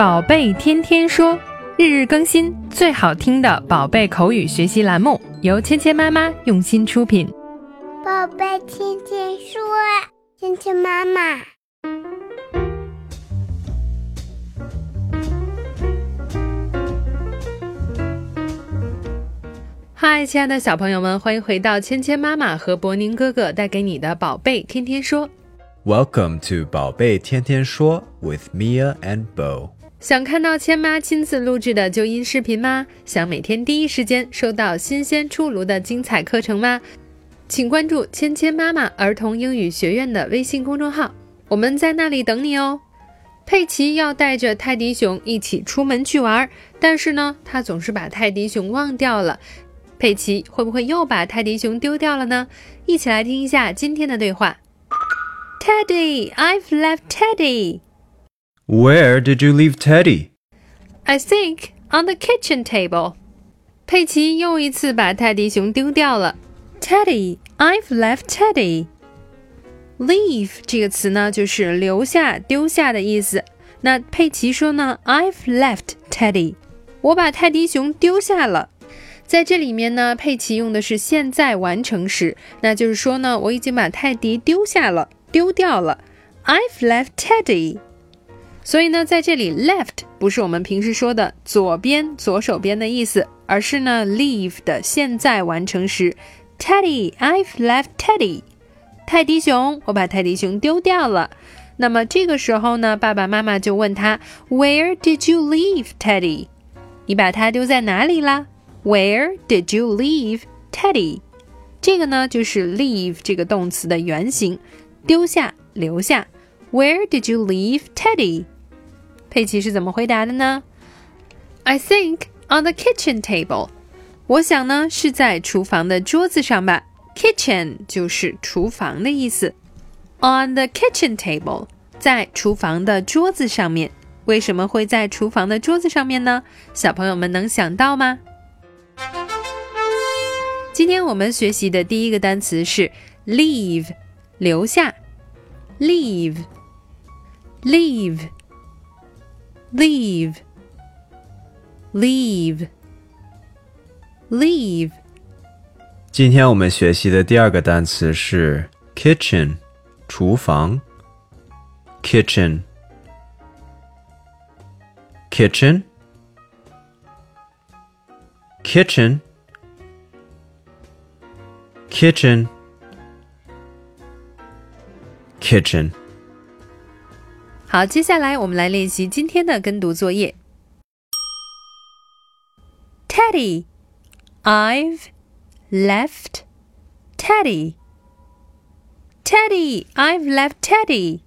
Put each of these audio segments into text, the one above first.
宝贝天天说，日日更新，最好听的宝贝口语学习栏目，由芊芊妈妈用心出品。宝贝天天说，芊芊妈妈。嗨，亲爱的小朋友们，欢迎回到芊芊妈妈和博宁哥哥带给你的宝贝天天说。Welcome to 宝贝天天说 with Mia and Bo。想看到千妈亲自录制的纠音视频吗？想每天第一时间收到新鲜出炉的精彩课程吗？请关注“芊芊妈妈儿童英语学院”的微信公众号，我们在那里等你哦。佩奇要带着泰迪熊一起出门去玩，但是呢，他总是把泰迪熊忘掉了。佩奇会不会又把泰迪熊丢掉了呢？一起来听一下今天的对话。Teddy, I've left Teddy. Where did you leave Teddy? I think on the kitchen table. 佩奇又一次把泰迪熊丢掉了。Teddy, I've left Teddy. Leave 这个词呢，就是留下、丢下的意思。那佩奇说呢，I've left Teddy. 我把泰迪熊丢下了。在这里面呢，佩奇用的是现在完成时，那就是说呢，我已经把泰迪丢下了，丢掉了。I've left Teddy. 所以呢，在这里，left 不是我们平时说的左边、左手边的意思，而是呢，leave 的现在完成时。Teddy, I've left Teddy。泰迪熊，我把泰迪熊丢掉了。那么这个时候呢，爸爸妈妈就问他，Where did you leave Teddy？你把它丢在哪里啦？Where did you leave Teddy？这个呢，就是 leave 这个动词的原形，丢下、留下。Where did you leave Teddy？佩奇是怎么回答的呢？I think on the kitchen table。我想呢是在厨房的桌子上吧。Kitchen 就是厨房的意思。On the kitchen table，在厨房的桌子上面。为什么会在厨房的桌子上面呢？小朋友们能想到吗？今天我们学习的第一个单词是 leave，留下。leave。leave leave leave leave 今天我们学习的第二个单词是 kitchen，厨房。kitchen kitchen kitchen kitchen kitchen 好，接下来我们来练习今天的跟读作业。Teddy, I've left Teddy. Teddy, I've left Teddy.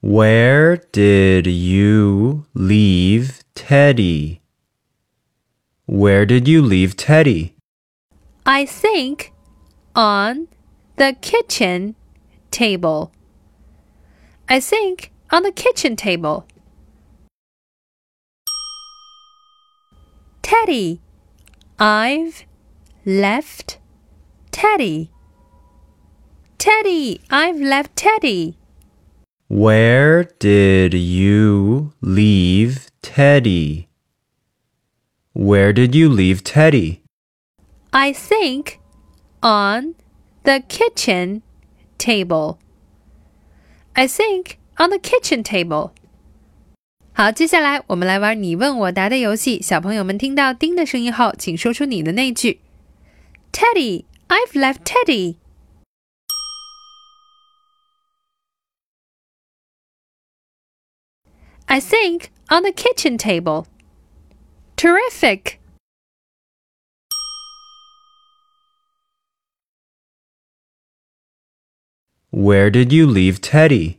Where did you leave Teddy? Where did you leave Teddy? I think on the kitchen table. I think on the kitchen table. Teddy, I've left Teddy. Teddy, I've left Teddy. Where did you leave Teddy? Where did you leave Teddy? I think on the kitchen table. I think on the kitchen table. 好，接下来我们来玩你问我答的游戏。小朋友们听到“叮”的声音后，请说出你的那句。Teddy, I've left Teddy. I think on the kitchen table. Terrific. Where did you leave Teddy?